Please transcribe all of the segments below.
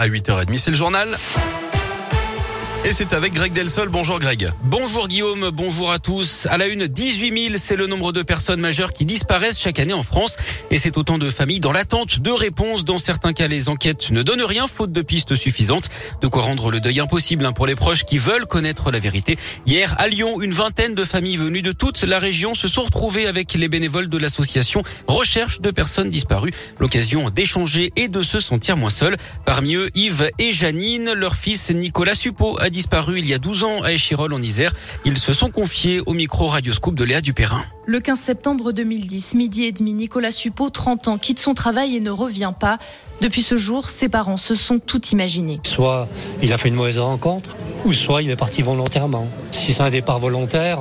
à 8h30. C'est le journal. Et c'est avec Greg Delsol. Bonjour Greg. Bonjour Guillaume, bonjour à tous. À la une, 18 000, c'est le nombre de personnes majeures qui disparaissent chaque année en France. Et c'est autant de familles dans l'attente de réponses. Dans certains cas, les enquêtes ne donnent rien, faute de pistes suffisantes. De quoi rendre le deuil impossible hein, pour les proches qui veulent connaître la vérité. Hier, à Lyon, une vingtaine de familles venues de toute la région se sont retrouvées avec les bénévoles de l'association Recherche de personnes disparues. L'occasion d'échanger et de se sentir moins seul. Parmi eux, Yves et Janine, leur fils Nicolas Suppot disparu il y a 12 ans à Échirol en Isère. Ils se sont confiés au micro radioscope de Léa Dupérin. Le 15 septembre 2010, midi et demi, Nicolas Suppot, 30 ans, quitte son travail et ne revient pas. Depuis ce jour, ses parents se sont tout imaginés. Soit il a fait une mauvaise rencontre, ou soit il est parti volontairement. Si c'est un départ volontaire,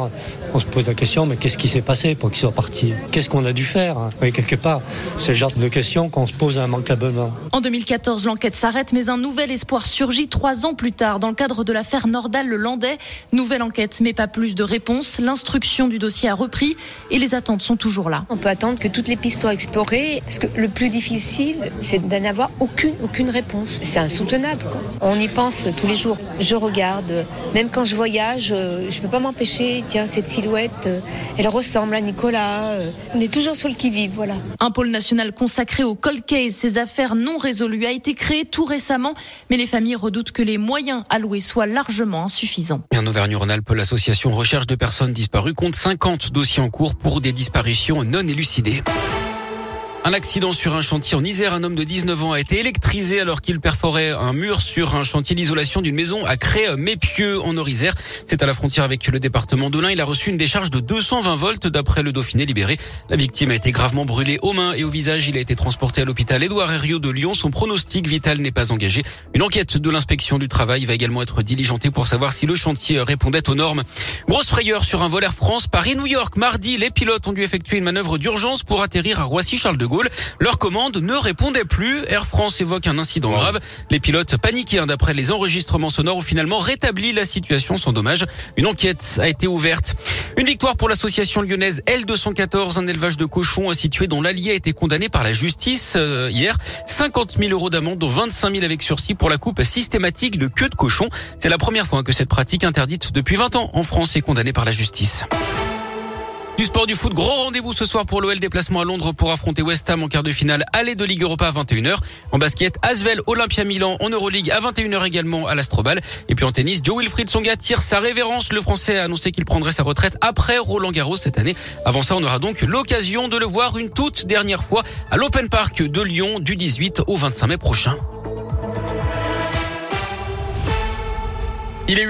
on se pose la question, mais qu'est-ce qui s'est passé pour qu'il soit parti? Qu'est-ce qu'on a dû faire oui, Quelque part, c'est le genre de question qu'on se pose immanquablement. En 2014, l'enquête s'arrête, mais un nouvel espoir surgit trois ans plus tard dans le cadre de l'affaire Nordal-le-Landais. Nouvelle enquête, mais pas plus de réponses. L'instruction du dossier a repris et les attentes sont toujours là. On peut attendre que toutes les pistes soient explorées. Parce que le plus difficile, c'est d'en avoir aucune, aucune réponse. C'est insoutenable. Quoi. On y pense tous les jours. Je regarde, même quand je voyage, je ne peux pas m'empêcher. Tiens, cette silhouette, elle ressemble à Nicolas. On est toujours sur le qui-vive, voilà. Un pôle national consacré au cold case, ces affaires non résolues, a été créé tout récemment, mais les familles redoutent que les moyens alloués soient largement insuffisants. Et en Auvergne-Rhône-Alpes, l'association Recherche de personnes disparues compte 50 dossiers en cours pour des disparitions non élucidées. Un accident sur un chantier en Isère. Un homme de 19 ans a été électrisé alors qu'il perforait un mur sur un chantier d'isolation d'une maison à Cré-Mépieux en Orisère. C'est à la frontière avec le département de l'Ain. Il a reçu une décharge de 220 volts d'après le Dauphiné libéré. La victime a été gravement brûlée aux mains et au visage. Il a été transporté à l'hôpital Édouard Herriot de Lyon. Son pronostic vital n'est pas engagé. Une enquête de l'inspection du travail va également être diligentée pour savoir si le chantier répondait aux normes. Grosse frayeur sur un vol Air France Paris-New York. Mardi, les pilotes ont dû effectuer une manœuvre d'urgence pour atterrir à Roissy-Charles de Gaulle. Leur commande ne répondait plus. Air France évoque un incident grave. Les pilotes paniqués d'après les enregistrements sonores ont finalement rétabli la situation sans dommage. Une enquête a été ouverte. Une victoire pour l'association lyonnaise L214, un élevage de cochons situé dont l'allié a été condamné par la justice euh, hier. 50 000 euros d'amende, dont 25 000 avec sursis pour la coupe systématique de queue de cochon. C'est la première fois que cette pratique interdite depuis 20 ans en France est condamnée par la justice. Du sport du foot, gros rendez-vous ce soir pour l'OL déplacement à Londres pour affronter West Ham en quart de finale aller de Ligue Europa à 21h. En basket, Asvel Olympia Milan en Euroleague à 21h également à l'Astrobal. Et puis en tennis, Joe Wilfried Songa tire sa révérence. Le Français a annoncé qu'il prendrait sa retraite après Roland Garros cette année. Avant ça, on aura donc l'occasion de le voir une toute dernière fois à l'Open Park de Lyon du 18 au 25 mai prochain. Il est